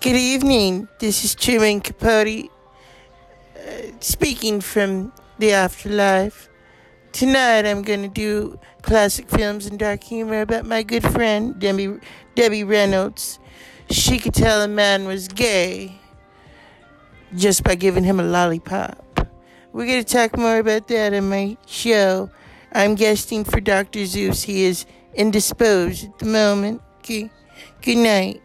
Good evening. This is Truman Capote uh, speaking from the afterlife. Tonight I'm going to do classic films and dark humor about my good friend Debbie, Debbie Reynolds. She could tell a man was gay just by giving him a lollipop. We're going to talk more about that on my show. I'm guesting for Dr. Zeus. He is indisposed at the moment. Okay. Good night.